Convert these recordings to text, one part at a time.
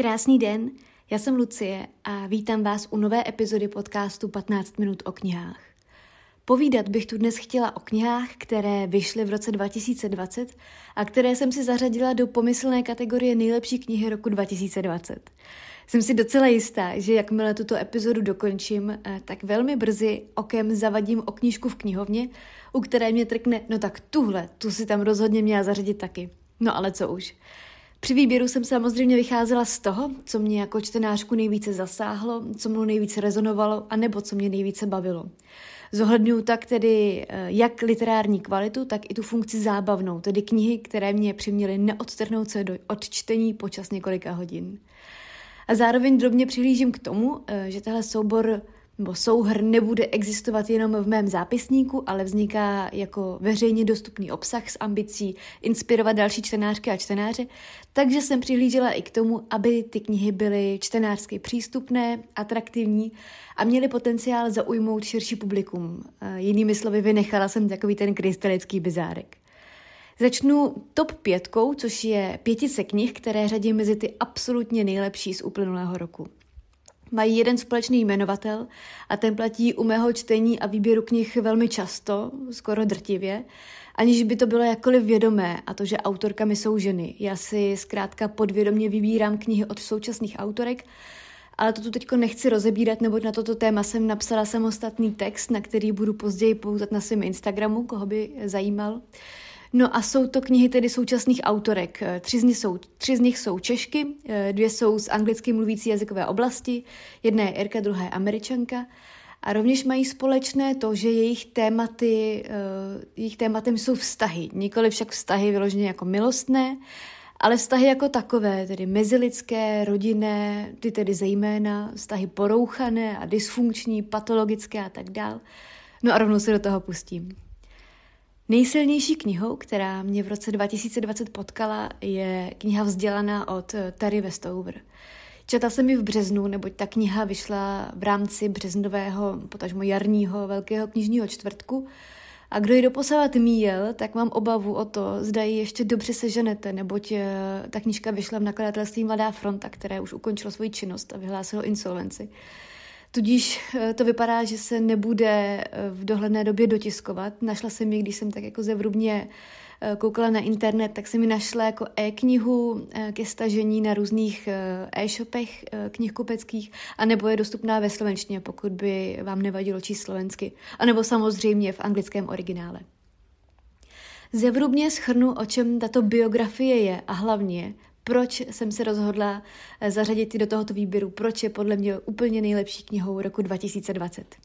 Krásný den, já jsem Lucie a vítám vás u nové epizody podcastu 15 minut o knihách. Povídat bych tu dnes chtěla o knihách, které vyšly v roce 2020 a které jsem si zařadila do pomyslné kategorie nejlepší knihy roku 2020. Jsem si docela jistá, že jakmile tuto epizodu dokončím, eh, tak velmi brzy okem zavadím o knížku v knihovně, u které mě trkne, no tak tuhle, tu si tam rozhodně měla zařadit taky. No ale co už. Při výběru jsem samozřejmě vycházela z toho, co mě jako čtenářku nejvíce zasáhlo, co mnou nejvíce rezonovalo a nebo co mě nejvíce bavilo. Zohledňuji tak tedy eh, jak literární kvalitu, tak i tu funkci zábavnou, tedy knihy, které mě přiměly neodtrhnout se do odčtení počas několika hodin. A zároveň drobně přihlížím k tomu, eh, že tenhle soubor nebo souhr nebude existovat jenom v mém zápisníku, ale vzniká jako veřejně dostupný obsah s ambicí inspirovat další čtenářky a čtenáře, takže jsem přihlížela i k tomu, aby ty knihy byly čtenářsky přístupné, atraktivní a měly potenciál zaujmout širší publikum. Jinými slovy, vynechala jsem takový ten krystalický bizárek. Začnu top pětkou, což je pětice knih, které řadím mezi ty absolutně nejlepší z uplynulého roku. Mají jeden společný jmenovatel a ten platí u mého čtení a výběru knih velmi často, skoro drtivě, aniž by to bylo jakkoliv vědomé a to, že autorkami jsou ženy. Já si zkrátka podvědomě vybírám knihy od současných autorek, ale to tu teď nechci rozebírat, neboť na toto téma jsem napsala samostatný text, na který budu později poutat na svém Instagramu, koho by zajímal. No a jsou to knihy tedy současných autorek. Eh, tři z, nich jsou, tři z nich jsou Češky, eh, dvě jsou z anglicky mluvící jazykové oblasti, jedna je Irka, druhá je Američanka. A rovněž mají společné to, že jejich, tématy, eh, jejich tématem jsou vztahy. Nikoli však vztahy vyloženě jako milostné, ale vztahy jako takové, tedy mezilidské, rodinné, ty tedy zejména, vztahy porouchané a dysfunkční, patologické a tak dál. No a rovnou se do toho pustím. Nejsilnější knihou, která mě v roce 2020 potkala, je kniha Vzdělaná od Terry Westover. Četla jsem ji v březnu, neboť ta kniha vyšla v rámci březnového, potažmo jarního velkého knižního čtvrtku. A kdo ji doposavat míjel, tak mám obavu o to, zda ji ještě dobře seženete, neboť eh, ta knižka vyšla v nakladatelství Mladá fronta, které už ukončilo svoji činnost a vyhlásilo insolvenci. Tudíž eh, to vypadá, že se nebude eh, v dohledné době dotiskovat. Našla jsem ji, když jsem tak jako zevrubně eh, koukala na internet, tak jsem mi našla jako e-knihu ke stažení na různých e-shopech knihkupeckých, anebo je dostupná ve slovenštině, pokud by vám nevadilo číst slovensky, anebo samozřejmě v anglickém originále. Zevrubně schrnu, o čem tato biografie je a hlavně, proč jsem se rozhodla eh, zařadit do tohoto výběru, proč je podle mě úplně nejlepší knihou roku 2020.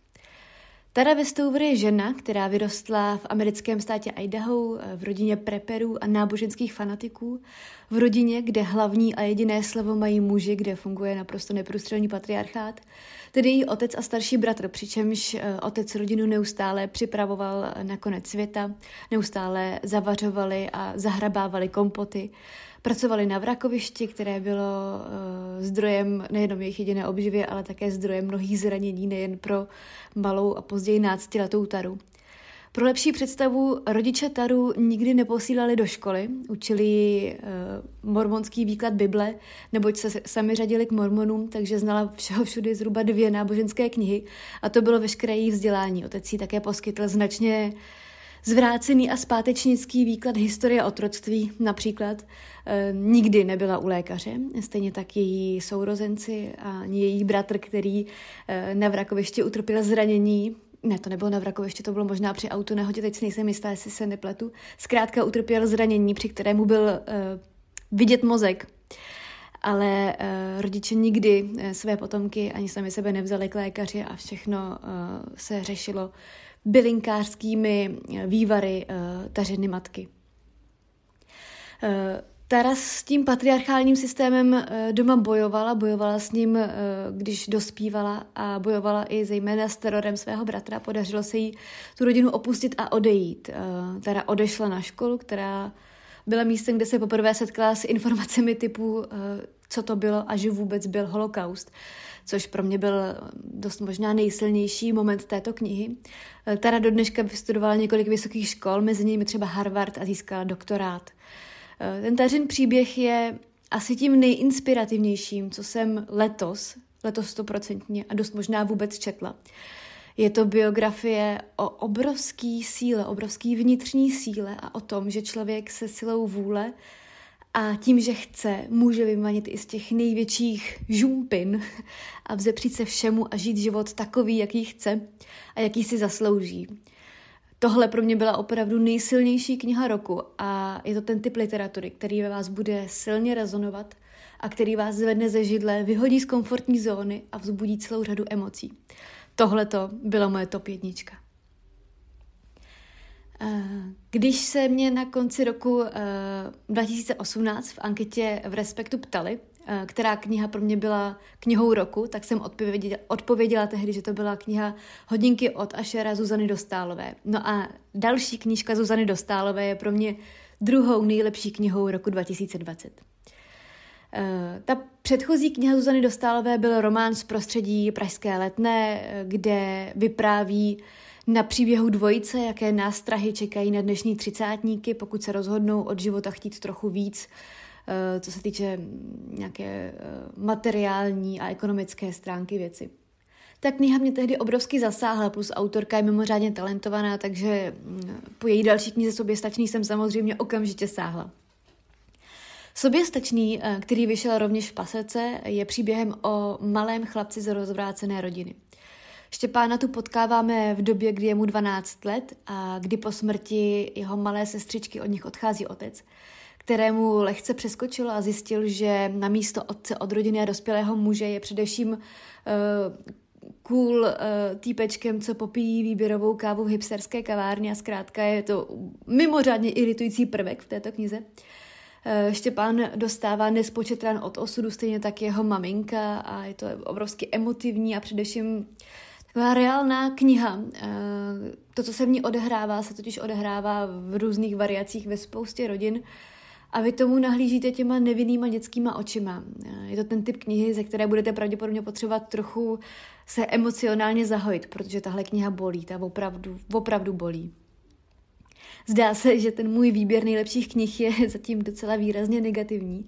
Tara Westover je žena, která vyrostla v americkém státě Idaho eh, v rodině preperů a náboženských fanatiků, v rodině, kde hlavní a jediné slovo mají muži, kde funguje naprosto neprůstřelný patriarchát, tedy její otec a starší bratr, přičemž eh, otec rodinu neustále připravoval na konec světa, neustále zavařovali a zahrabávali kompoty, Pracovali na vrakovišti, které bylo uh, zdrojem nejenom jejich jediné obživy, ale také zdrojem mnohých zranění nejen pro malou a později náctiletou Taru. Pro lepší představu rodiče Taru nikdy neposílali do školy, učili uh, mormonský výklad Bible, neboť se sami řadili k mormonům, takže znala všeho všudy zhruba dvě náboženské knihy a to bylo veškeré její vzdělání. Otec jí také poskytl značně Zvrácený a zpátečnický výklad historie otroctví. Například e, nikdy nebyla u lékaře, stejně tak její sourozenci a její bratr, který e, na vrakovišti utrpěl zranění, ne, to nebylo na vrakovišti, to bylo možná při autonehodě, teď si nejsem jistá, jestli se nepletu, zkrátka utrpěl zranění, při kterému byl e, vidět mozek ale uh, rodiče nikdy uh, své potomky ani sami sebe nevzali k lékaři a všechno uh, se řešilo bylinkářskými vývary tařiny matky. Tara s tím patriarchálním systémem doma bojovala, bojovala s ním, když dospívala a bojovala i zejména s terorem svého bratra. Podařilo se jí tu rodinu opustit a odejít. Tara odešla na školu, která byla místem, kde se poprvé setkala s informacemi typu, co to bylo a že vůbec byl holokaust což pro mě byl dost možná nejsilnější moment této knihy. Tara do dneška vystudovala několik vysokých škol, mezi nimi třeba Harvard a získala doktorát. Ten Tařin příběh je asi tím nejinspirativnějším, co jsem letos, letos stoprocentně a dost možná vůbec četla. Je to biografie o obrovský síle, obrovský vnitřní síle a o tom, že člověk se silou vůle a tím, že chce, může vymanit i z těch největších žumpin a vzepřít se všemu a žít život takový, jaký chce a jaký si zaslouží. Tohle pro mě byla opravdu nejsilnější kniha roku a je to ten typ literatury, který ve vás bude silně rezonovat a který vás zvedne ze židle, vyhodí z komfortní zóny a vzbudí celou řadu emocí. Tohle to byla moje top jednička. Eh, když se mě na konci roku 2018 eh, v anketě v Respektu ptali, eh, která kniha pro mě byla knihou roku, tak jsem odpověděla, odpověděla tehdy, že to byla kniha Hodinky od Ašera Zuzany Dostálové. No a další knížka Zuzany Dostálové je pro mě druhou nejlepší knihou roku 2020. Ta předchozí kniha Zuzany Dostálové byl román z prostředí Pražské letné, kde vypráví na příběhu dvojice, jaké nástrahy čekají na dnešní třicátníky, pokud se rozhodnou od života chtít trochu víc, eh, co se týče nějaké eh, materiální a ekonomické stránky věci. Ta kniha mě tehdy obrovsky zasáhla, plus autorka je mimořádně talentovaná, takže mm, po její další knize Soběstačný jsem samozřejmě okamžitě sáhla. Soběstačný, eh, který vyšel rovněž v pasece, je příběhem o malém chlapci z rozvrácené rodiny. Štěpána tu potkáváme v době, kdy je mu 12 let a kdy po smrti jeho malé sestřičky od nich odchází otec, kterému lehce přeskočil a zjistil, že na místo otce od rodiny a dospělého muže je především uh, cool uh, týpečkem, co popíjí výběrovou kávu v hipsterské kavárně a zkrátka je to mimořádně iritující prvek v této knize. Uh, Štěpán dostává nespočet ran od osudu, stejně tak jeho maminka a je to obrovsky emotivní a především taková reálná kniha. Eh, to, co se v ní odehrává, se totiž odehrává v různých variacích ve spoustě rodin a vy tomu nahlížíte těma nevinnýma dětskýma očima. Eh, je to ten typ knihy, ze které budete pravděpodobně potřebovat trochu se emocionálně zahojit, protože tahle kniha bolí, ta opravdu, opravdu bolí. Zdá se, že ten můj výběr nejlepších knih je zatím docela výrazně negativní.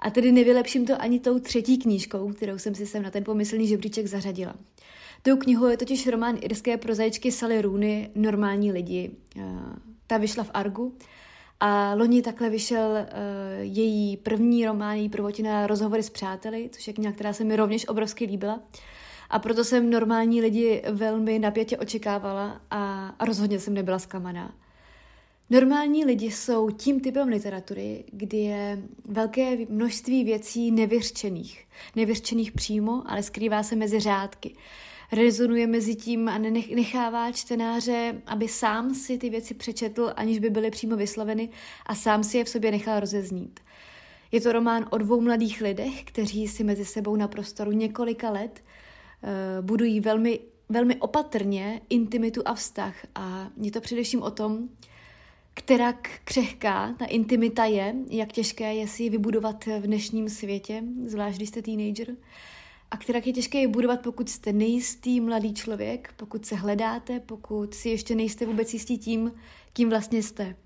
A tedy nevylepším to ani tou třetí knížkou, kterou jsem si sem na ten pomyslný žebříček zařadila. Tou knihou je totiž román irské prozaičky Sally Rooney Normální lidi. Eh, ta vyšla v Argu a loni takhle vyšel uh, její první román, její prvotina Rozhovory s přáteli, což je kniha, která se mi rovněž obrovsky líbila. A proto jsem normální lidi velmi napětě očekávala a, a rozhodně jsem nebyla zklamaná. Normální lidi jsou tím typem literatury, kdy je velké množství věcí nevyřčených. Nevyřčených přímo, ale skrývá se mezi řádky rezonuje mezi tím a nechává čtenáře, aby sám si ty věci přečetl, aniž by byly přímo vysloveny a sám si je v sobě nechal rozeznít. Je to román o dvou mladých lidech, kteří si mezi sebou na prostoru několika let uh, budují velmi, velmi opatrně intimitu a vztah. A je to především o tom, která křehká ta intimita je, jak těžké je si ji vybudovat v dnešním světě, zvlášť když jste teenager a která je těžké je budovat, pokud jste nejistý mladý člověk, pokud se hledáte, pokud si ještě nejste vůbec jistí tím, kým vlastně jste.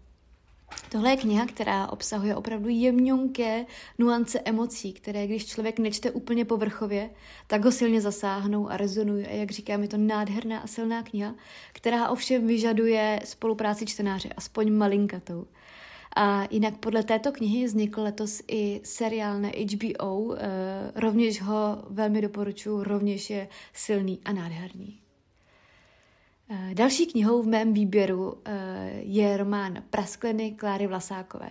Tohle je kniha, která obsahuje opravdu jemňonké nuance emocí, které když člověk nečte úplně povrchově, tak ho silně zasáhnou a rezonují. A jak říkám, je to nádherná a silná kniha, která ovšem vyžaduje spolupráci čtenáře, aspoň malinkatou. A jinak podle této knihy vznikl letos i seriál na HBO, eh, rovněž ho velmi doporučuji, rovněž je silný a nádherný. Eh, další knihou v mém výběru eh, je román Praskliny Kláry Vlasákové.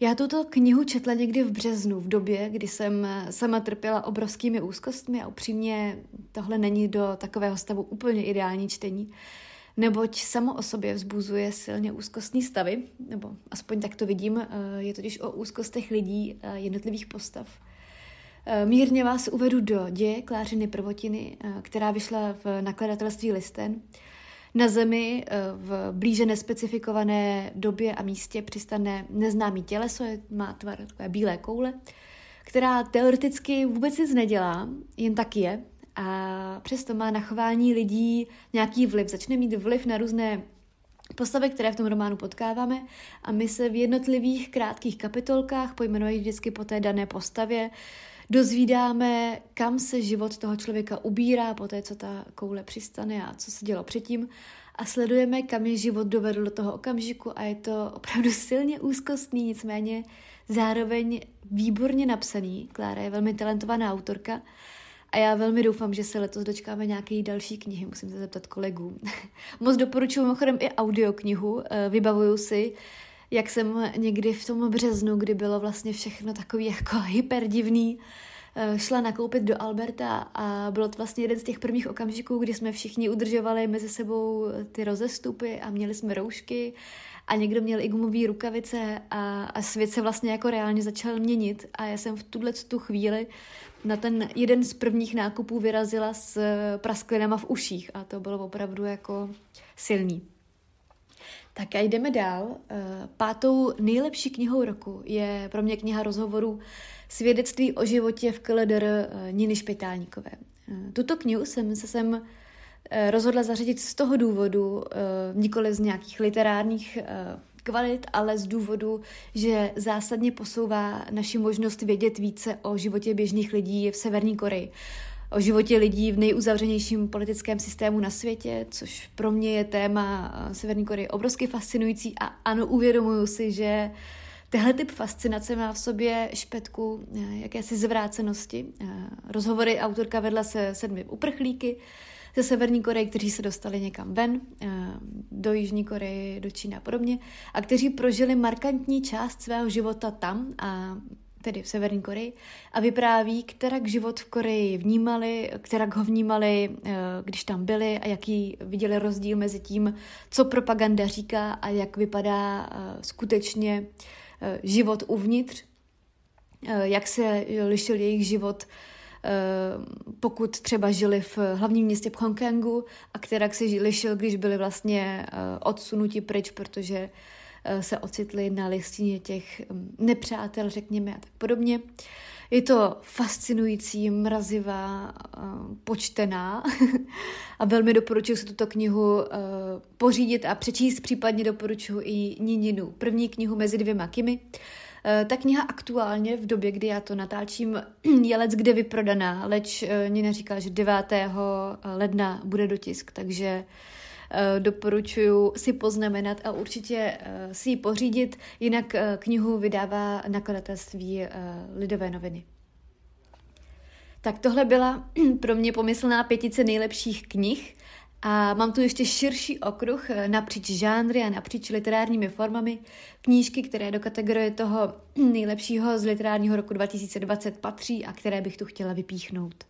Já tuto knihu četla někdy v březnu, v době, kdy jsem sama trpěla obrovskými úzkostmi a upřímně tohle není do takového stavu úplně ideální čtení neboť samo o sobě vzbuzuje silně úzkostní stavy, nebo aspoň tak to vidím, eh, je totiž o úzkostech lidí jednotlivých postav. Eh, mírně vás uvedu do děje Klářiny prvotiny, eh, která vyšla v nakladatelství Listen. Na Zemi v blíže nespecifikované době a místě přistane neznámý těleso, má tvar takové bílé koule, která teoreticky vůbec nic nedělá, jen tak je, a přesto má na chování lidí nějaký vliv. Začne mít vliv na různé Postavy, které v tom románu potkáváme a my se v jednotlivých krátkých kapitolkách, pojmenovaných vždycky po té dané postavě, dozvídáme, kam se život toho člověka ubírá po té, co ta koule přistane a co se dělo předtím a sledujeme, kam je život dovedl do toho okamžiku a je to opravdu silně úzkostný, nicméně zároveň výborně napsaný. Klára je velmi talentovaná autorka a já velmi doufám, že se letos dočkáme nějaké další knihy, musím se zeptat kolegů. Moc doporučuji mimochodem i audioknihu, eh, vybavuju si, jak jsem někdy v tom březnu, kdy bylo vlastně všechno takový jako hyperdivný, Eh, šla nakoupit do Alberta a bylo to vlastně jeden z těch prvních okamžiků, kdy jsme všichni udržovali mezi sebou ty rozestupy a měli jsme roušky a někdo měl i gumové rukavice a, a svět se vlastně jako reálně začal měnit a já jsem v tuhle tu chvíli na ten jeden z prvních nákupů vyrazila s prasklinama v uších a to bylo opravdu jako silný. Tak a jdeme dál. Eh, pátou nejlepší knihou roku je pro mě kniha rozhovorů Svědectví o životě v KLDR eh, Niny Špitálníkové. Eh, tuto knihu jsem se sem rozhodla zařadit z toho důvodu, nikoli z nějakých literárních kvalit, ale z důvodu, že zásadně posouvá naši možnost vědět více o životě běžných lidí v Severní Koreji o životě lidí v nejuzavřenějším politickém systému na světě, což pro mě je téma eh, Severní Koreje obrovsky fascinující a ano, uvědomuju si, že Tehle typ fascinace má v sobě špetku eh, jakési zvrácenosti. Eh, rozhovory autorka vedla se sedmi uprchlíky ze Severní Koreje, kteří se dostali někam ven, do Jižní Koreje, do Číny a podobně, a kteří prožili markantní část svého života tam a tedy v Severní Koreji, a vypráví, kterak život v Koreji vnímali, kterak ho vnímali, eh, když tam byli a jaký viděli rozdíl mezi tím, co propaganda říká a jak vypadá eh, skutečně eh, život uvnitř, jak se lišil jejich život pokud třeba žili v hlavním městě Hongkongu a kterak se lišil, když byli vlastně odsunuti pryč, protože se ocitli na listině těch mm, nepřátel, řekněme, a tak podobně. Je to fascinující, mrazivá, eh, počtená a velmi doporučuji si tuto knihu eh, pořídit a přečíst, případně doporučuji i Nininu, první knihu mezi dvěma Kimi. Ta kniha aktuálně v době, kdy já to natáčím, je lec kde vyprodaná, leč Nina říkala, že 9. ledna bude dotisk, takže Eh, doporučuji si poznamenat a určitě eh, si ji pořídit, jinak eh, knihu vydává nakladatelství Lidové noviny. Tak tohle byla pro mě pomyslná pětice nejlepších knih a mám tu ještě širší okruh napříč žánry a napříč literárními formami. Knížky, které do kategorie toho nejlepšího z literárního roku 2020 patří a které bych tu chtěla vypíchnout.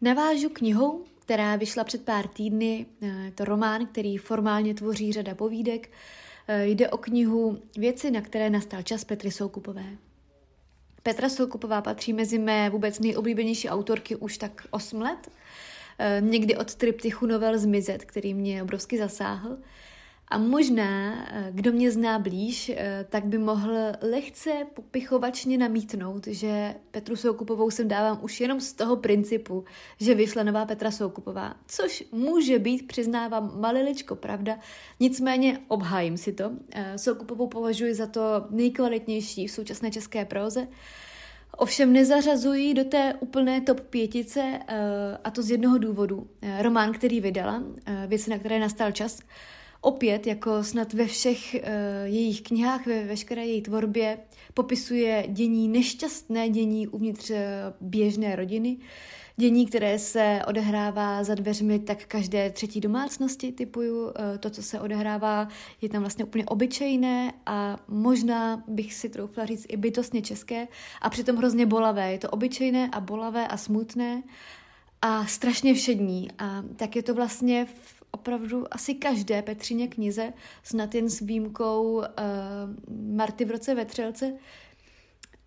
Navážu knihou, která vyšla před pár týdny. Je eh, to román, který formálně tvoří řada povídek. Eh, jde o knihu Věci, na které nastal čas Petry Soukupové. Petra Soukupová patří mezi mé vůbec nejoblíbenější autorky už tak 8 let. Eh, někdy od triptychu novel Zmizet, který mě obrovsky zasáhl. A možná, eh, kdo mě zná blíž, eh, tak by mohl lehce popichovačně namítnout, že Petru Soukupovou sem dávám už jenom z toho principu, že vyšla nová Petra Soukupová, což může být, přiznávám, maliličko pravda, nicméně obhájím si to. Eh, Soukupovou považuji za to nejkvalitnější v současné české próze, Ovšem nezařazují do té úplné top pětice, a to z jednoho důvodu. Román, který vydala, věci, na které nastal čas, opět, jako snad ve všech uh, jejich knihách, ve veškeré její tvorbě, popisuje dění, nešťastné dění uvnitř uh, běžné rodiny, dění, které se odehrává za dveřmi tak každé třetí domácnosti, typuju, uh, to, co se odehrává, je tam vlastně úplně obyčejné a možná bych si troufla říct i bytostně české a přitom hrozně bolavé. Je to obyčejné a bolavé a smutné a strašně všední. A tak je to vlastně v opravdu asi každé Petřině knize, snad jen s výjimkou uh, Marty v roce vetřelce.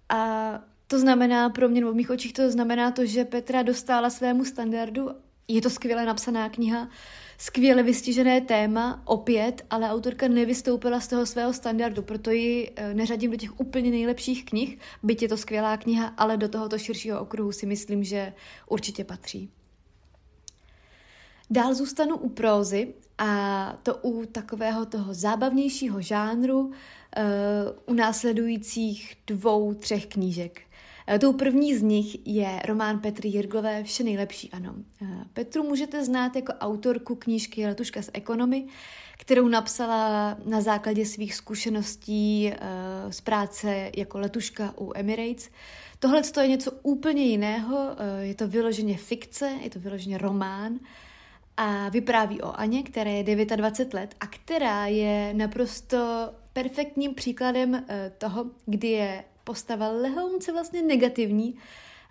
A to znamená pro mě, v mých očích to znamená to, že Petra dostala svému standardu. Je to skvěle napsaná kniha, skvěle vystižené téma, opět, ale autorka nevystoupila z toho svého standardu, proto ji uh, neřadím do těch úplně nejlepších knih, byť je to skvělá kniha, ale do tohoto širšího okruhu si myslím, že určitě patří. Dál zůstanu u prózy a to u takového toho zábavnějšího žánru uh, u následujících dvou, třech knížek. Uh, tou první z nich je román Petry Jirglové Vše nejlepší, ano. Uh, Petru můžete znát jako autorku knížky Letuška z ekonomy, kterou napsala na základě svých zkušeností z práce jako letuška u Emirates. Tohle je něco úplně jiného, je to vyloženě fikce, je to vyloženě román a vypráví o Aně, která je 29 let a která je naprosto perfektním příkladem uh, toho, kdy je postava lehounce vlastně negativní,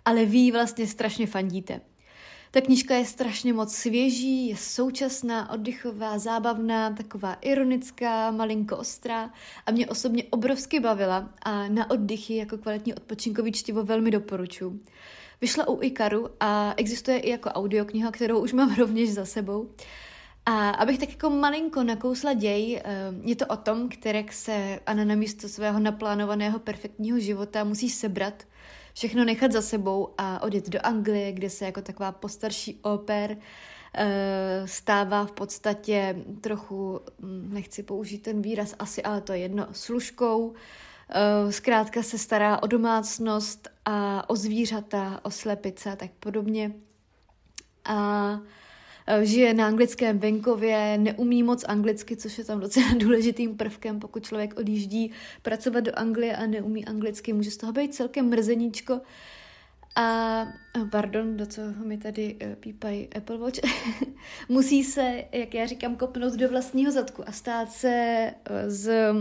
ale vy vlastně strašně fandíte. Ta knížka je strašně moc svěží, je současná, oddychová, zábavná, taková ironická, malinko ostrá a mě osobně obrovsky bavila a na oddychy jako kvalitní odpočinkový čtivo velmi doporučuji. Vyšla u Ikaru a existuje i jako audiokniha, kterou už mám rovněž za sebou. A abych tak jako malinko nakousla děj, eh, je to o tom, které se Anna na místo svého naplánovaného perfektního života musí sebrat – všechno nechat za sebou a odjet do Anglie, kde se jako taková postarší oper eh, stává v podstatě trochu, hm, nechci použít ten výraz asi, ale to je jedno, služkou. Eh, zkrátka se stará o domácnost a o zvířata, o slepice a tak podobně. A Eh, žije na anglickém venkově, neumí moc anglicky, což je tam docela důležitým prvkem, pokud člověk odjíždí pracovat do Anglie a neumí anglicky, může z toho být celkem mrzeníčko. A, eh, pardon, do co mi tady uh, pípají Apple Watch, musí se, jak já říkám, kopnout do vlastního zadku a stát se z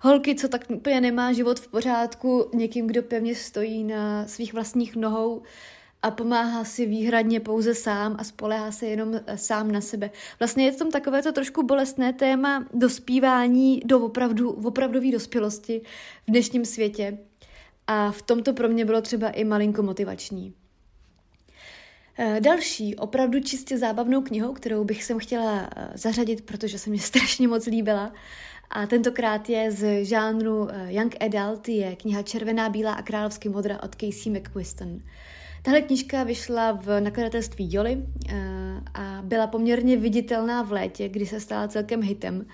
holky, co tak úplně nemá život v pořádku, někým, kdo pevně stojí na svých vlastních nohou, a pomáhá si výhradně pouze sám a spolehá se jenom eh, sám na sebe. Vlastně je to tam takové to trošku bolestné téma dospívání do opravdu, opravdové dospělosti v dnešním světě. A v tomto pro mě bylo třeba i malinko motivační. Eh, další, opravdu čistě zábavnou knihou, kterou bych sem chtěla eh, zařadit, protože se mě strašně moc líbila, a tentokrát je z žánru Young Adult, je kniha Červená, bílá a královsky modra od Casey McQuiston. Tahle knižka vyšla v nakladatelství Joli a byla poměrně viditelná v létě, kdy se stala celkem hitem.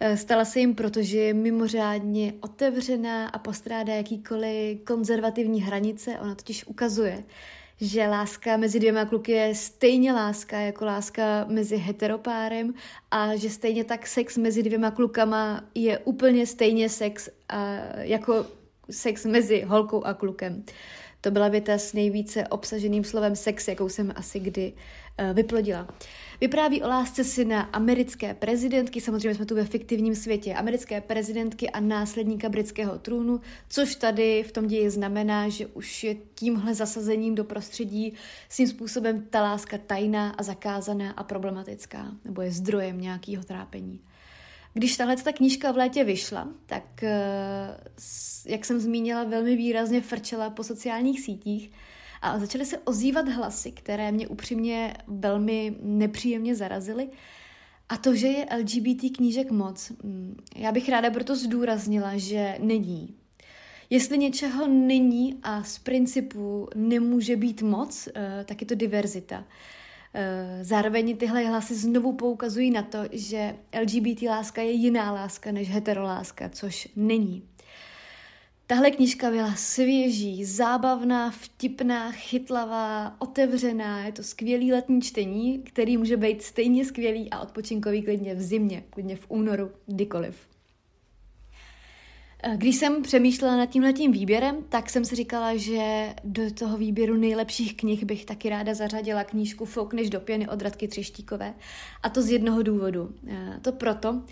Eh, stala se jim, protože je mimořádně otevřená a postrádá jakýkoliv konzervativní hranice. Ona totiž ukazuje, že láska mezi dvěma kluky je stejně láska jako láska mezi heteropárem a že stejně tak sex mezi dvěma klukama je úplně stejně sex a, jako sex mezi holkou a klukem. To byla věta s nejvíce obsaženým slovem sex, jakou jsem asi kdy vyplodila. Vypráví o lásce syna americké prezidentky, samozřejmě jsme tu ve fiktivním světě, americké prezidentky a následníka britského trůnu, což tady v tom ději znamená, že už je tímhle zasazením do prostředí svým způsobem ta láska tajná a zakázaná a problematická, nebo je zdrojem nějakého trápení. Když tahle ta knížka v létě vyšla, tak, eh, jak jsem zmínila, velmi výrazně frčela po sociálních sítích a začaly se ozývat hlasy, které mě upřímně velmi nepříjemně zarazily. A to, že je LGBT knížek moc, mm, já bych ráda proto zdůraznila, že není. Jestli něčeho není a z principu nemůže být moc, eh, tak je to diverzita. Eh, zároveň tyhle hlasy znovu poukazují na to, že LGBT láska je jiná láska než heteroláska, což není. Tahle knížka byla svěží, zábavná, vtipná, chytlavá, otevřená. Je to skvělý letní čtení, který může být stejně skvělý a odpočinkový klidně v zimě, klidně v únoru, kdykoliv. Eh, když jsem přemýšlela nad tímhletím výběrem, tak jsem si říkala, že do toho výběru nejlepších knih bych taky ráda zařadila knížku Fouk než do pěny od Radky Třeštíkové. A to z jednoho důvodu. Eh, to proto,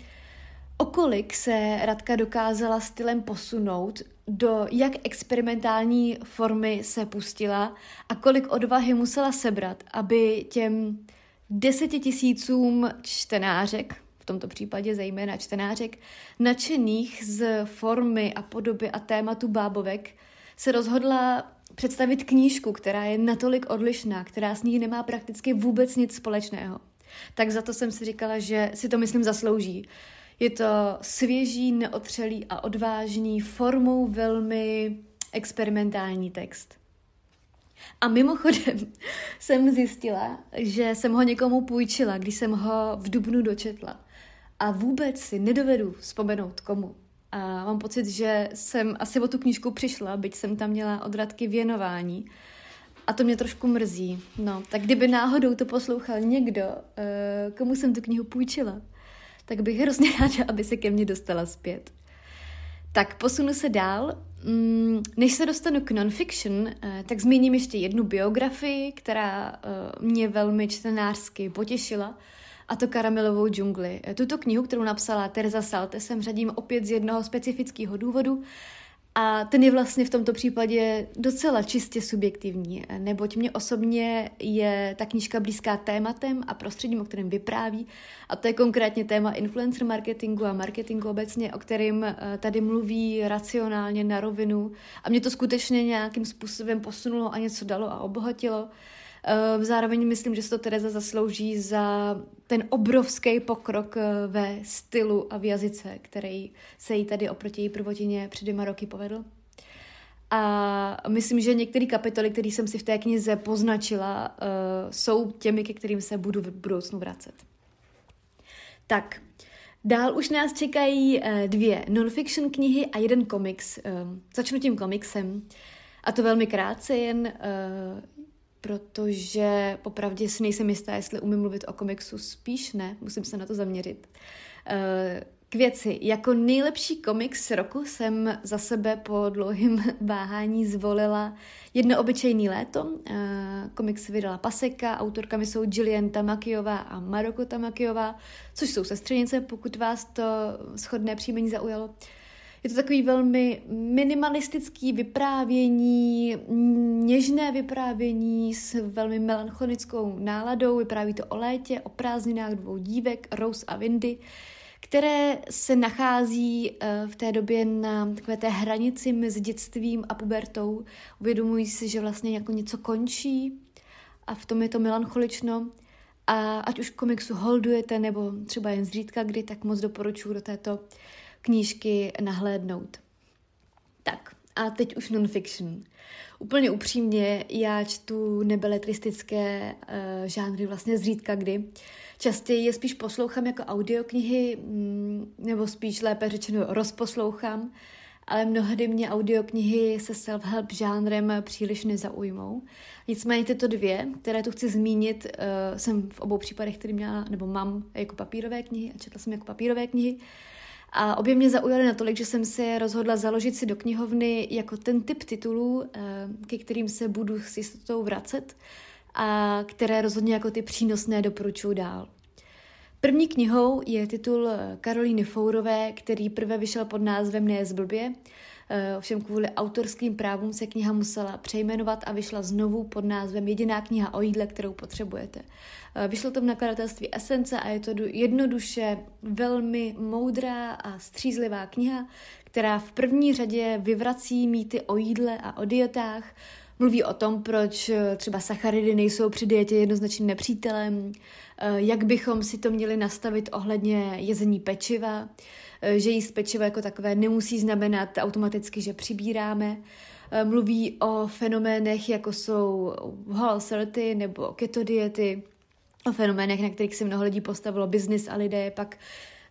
okolik se Radka dokázala stylem posunout, do jak experimentální formy se pustila a kolik odvahy musela sebrat, aby těm deseti tisícům čtenářek, v tomto případě zejména čtenářek, nadšených z formy a podoby a tématu bábovek, se rozhodla představit knížku, která je natolik odlišná, která s ní nemá prakticky vůbec nic společného. Tak za to jsem si říkala, že si to myslím zaslouží. Je to svěží, neotřelý a odvážný, formou velmi experimentální text. A mimochodem jsem zjistila, že jsem ho někomu půjčila, když jsem ho v Dubnu dočetla. A vůbec si nedovedu vzpomenout komu. A mám pocit, že jsem asi o tu knížku přišla, byť jsem tam měla odradky věnování. A to mě trošku mrzí. No, tak kdyby náhodou to poslouchal někdo, eh, komu jsem tu knihu půjčila, tak bych hrozně ráda, aby se ke mně dostala zpět. Tak posunu se dál. Mm, než se dostanu k non-fiction, eh, tak zmíním ještě jednu biografii, která eh, mě velmi čtenářsky potěšila, a to Karamelovou džungli. Tuto knihu, kterou napsala Teresa Salte, jsem řadím opět z jednoho specifického důvodu, a ten je vlastně v tomto případě docela čistě subjektivní, neboť mě osobně je ta knížka blízká tématem a prostředím, o kterém vypráví. A to je konkrétně téma influencer marketingu a marketingu obecně, o kterém eh, tady mluví racionálně na rovinu. A mě to skutečně nějakým způsobem posunulo a něco dalo a obohatilo. Eh, zároveň myslím, že se to Tereza zaslouží za ten obrovský pokrok eh, ve stylu a v jazyce, který se jí tady oproti její prvotině před dvěma roky povedl. A myslím, že některé kapitoly, které jsem si v té knize poznačila, uh, jsou těmi, ke kterým se budu v budoucnu vracet. Tak, dál už nás čekají dvě non-fiction knihy a jeden komiks. Začnu tím komiksem. A to velmi krátce, jen protože popravdě si nejsem jistá, jestli umím mluvit o komiksu, spíš ne, musím se na to zaměřit. Eh, k věci, jako nejlepší komiks roku jsem za sebe po dlouhém váhání zvolila Jedno obyčejný léto. Eh, komiks vydala Paseka, autorkami jsou Jillian Tamakiová a Maroko Tamakiová, což jsou sestřenice, pokud vás to shodné příjmení zaujalo. Je to takový velmi minimalistický vyprávění, něžné vyprávění s velmi melancholickou náladou. Vypráví to o létě, o prázdninách dvou dívek, Rose a Windy, které se nachází eh, v té době na takové té hranici mezi dětstvím a pubertou. Uvědomují si, že vlastně jako něco končí a v tom je to melancholično. A ať už komiksu holdujete, nebo třeba jen zřídka kdy, tak moc doporučuji do této knížky nahlédnout. Tak, a teď už non-fiction. Úplně upřímně, já čtu nebeletristické uh, žánry vlastně zřídka kdy. Častěji je spíš poslouchám jako audioknihy, mm, nebo spíš lépe řečeno rozposlouchám, ale mnohdy mě audioknihy se self-help žánrem příliš nezaujmou. Nicméně tyto dvě, které tu chci zmínit, uh, jsem v obou případech, který měla, nebo mám jako papírové knihy a četla jsem jako papírové knihy, a obě mě zaujaly natolik, že jsem se rozhodla založit si do knihovny jako ten typ titulů, eh, ke kterým se budu s jistotou vracet a které rozhodně jako ty přínosné doporučuji dál. První knihou je titul Karolíny Fourové, který prvé vyšel pod názvem Nezblbě, Eh, ovšem kvůli autorským právům se kniha musela přejmenovat a vyšla znovu pod názvem Jediná kniha o jídle, kterou potřebujete. Eh, vyšlo to v nakladatelství Esence a je to jednoduše velmi moudrá a střízlivá kniha, která v první řadě vyvrací mýty o jídle a o dietách, Mluví o tom, proč eh, třeba sacharidy nejsou při dietě jednoznačným nepřítelem, jak bychom si to měli nastavit ohledně jezení pečiva, Eh, že jíst pečivo jako takové nemusí znamenat automaticky, že přibíráme. Eh, mluví o fenoménech, jako jsou whole 30 nebo keto diety, o fenoménech, na kterých se mnoho lidí postavilo biznis a lidé pak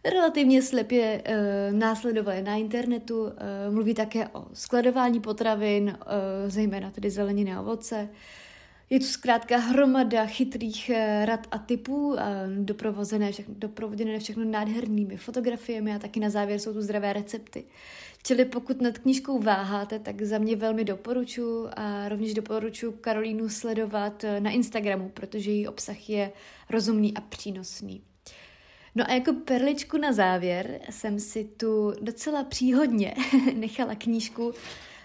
relativně slepě e, následovali na internetu. Mluví také o skladování potravin, zejména tedy zeleniny a ovoce. Je tu zkrátka hromada chytrých eh, rad a typů, doprovozené všechno, doprovoděné všechno nádhernými fotografiemi a taky na závěr jsou tu zdravé recepty. Čili pokud nad knížkou váháte, tak za mě velmi doporučuji a rovněž doporučuji Karolínu sledovat eh, na Instagramu, protože její obsah je rozumný a přínosný. No a jako perličku na závěr jsem si tu docela příhodně nechala knížku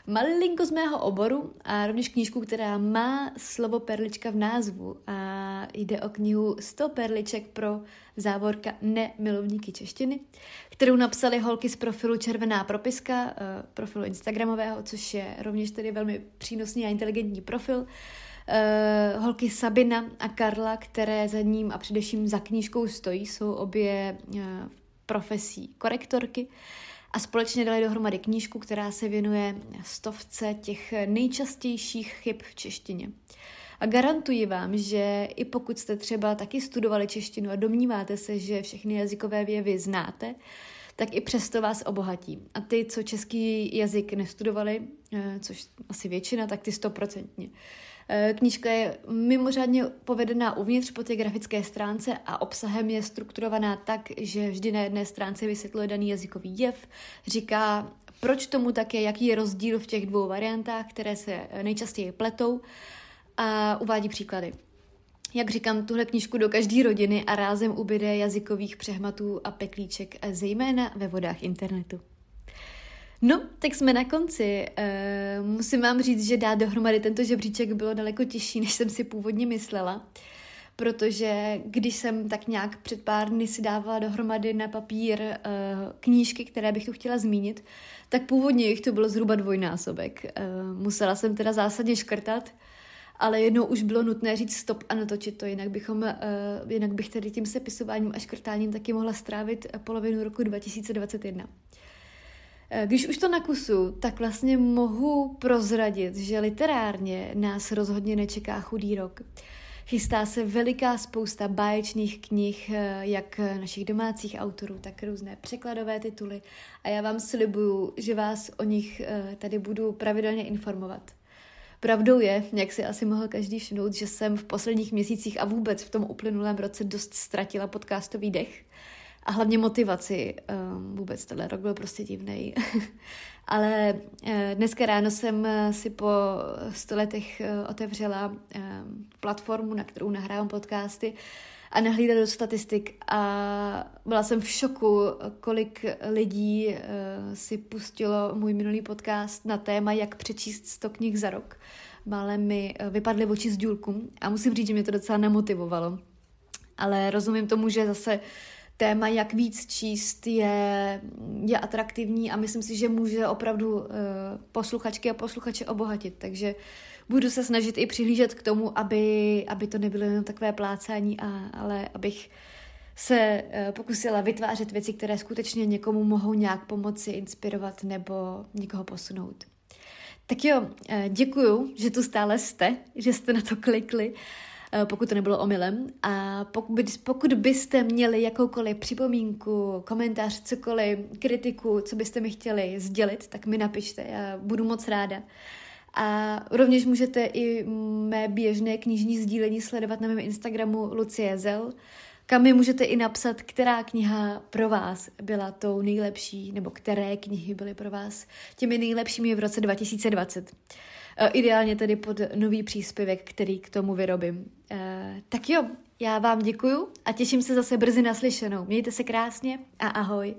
malinko z mého oboru a rovněž knížku, která má slovo perlička v názvu a jde o knihu 100 perliček pro závorka nemilovníky češtiny, kterou napsali holky z profilu Červená propiska, eh, profilu Instagramového, což je rovněž tedy velmi přínosný a inteligentní profil. Eh, holky Sabina a Karla, které za ním a především za knížkou stojí, jsou obě eh, profesí korektorky a společně dali dohromady knížku, která se věnuje stovce těch nejčastějších chyb v češtině. A garantuji vám, že i pokud jste třeba taky studovali češtinu a domníváte se, že všechny jazykové věvy znáte, tak i přesto vás obohatí. A ty, co český jazyk nestudovali, eh, což asi většina, tak ty stoprocentně. Eh, knížka je mimořádně povedená uvnitř po té grafické stránce a obsahem je strukturovaná tak, že vždy na jedné stránce vysvětluje daný jazykový jev, říká, proč tomu tak je, jaký je rozdíl v těch dvou variantách, které se nejčastěji pletou a uvádí příklady. Jak říkám, tuhle knížku do každé rodiny a rázem ubyde jazykových přehmatů a peklíček, zejména ve vodách internetu. No, tak jsme na konci. E, musím vám říct, že dát dohromady tento žebříček bylo daleko těžší, než jsem si původně myslela. Protože když jsem tak nějak před pár dny si dávala dohromady na papír e, knížky, které bych tu chtěla zmínit, tak původně jich to bylo zhruba dvojnásobek. E, musela jsem teda zásadně škrtat, ale jednou už bylo nutné říct stop a natočit to, jinak, bychom, uh, jinak bych tady tím sepisováním a škrtáním taky mohla strávit polovinu roku 2021. Eh, když už to nakusu, tak vlastně mohu prozradit, že literárně nás rozhodně nečeká chudý rok. Chystá se veliká spousta báječných knih, eh, jak našich domácích autorů, tak různé překladové tituly a já vám slibuju, že vás o nich tady budu pravidelně informovat. Pravdou je, jak si asi mohl každý všimnout, že jsem v posledních měsících a vůbec v tom uplynulém roce dost ztratila podcastový dech a hlavně motivaci. Um, vůbec tenhle rok byl prostě divný. Ale uh, dneska ráno jsem eh, si po sto letech uh, otevřela um, platformu, na kterou nahrávám podcasty a nahlídala do statistik a byla jsem v šoku, kolik lidí uh, si pustilo můj minulý podcast na téma, jak přečíst 100 knih za rok. Málem mi uh, vypadly oči z důlku a musím říct, že mě to docela nemotivovalo. Ale rozumím tomu, že zase téma, jak víc číst, je, je atraktivní a myslím si, že může opravdu uh, posluchačky a posluchače obohatit. Takže budu se snažit i přihlížet k tomu, aby, aby to nebylo jenom takové plácání, a, ale abych se uh, pokusila vytvářet věci, které skutečně někomu mohou nějak pomoci, inspirovat nebo někoho posunout. Tak jo, uh, děkuju, že tu stále jste, že jste na to klikli. Eh, pokud to nebylo omylem. A pokud, pokud byste měli jakoukoliv připomínku, komentář, cokoliv, kritiku, co byste mi chtěli sdělit, tak mi napište, já budu moc ráda. A rovněž můžete i mé běžné knižní sdílení sledovat na mém Instagramu Lucie Zel, kam mi můžete i napsat, která kniha pro vás byla tou nejlepší, nebo které knihy byly pro vás těmi nejlepšími v roce 2020. Eh, ideálně tedy pod nový příspěvek, který k tomu vyrobím. Eh, tak jo, já vám děkuju a těším se zase brzy naslyšenou. Mějte se krásně a ahoj.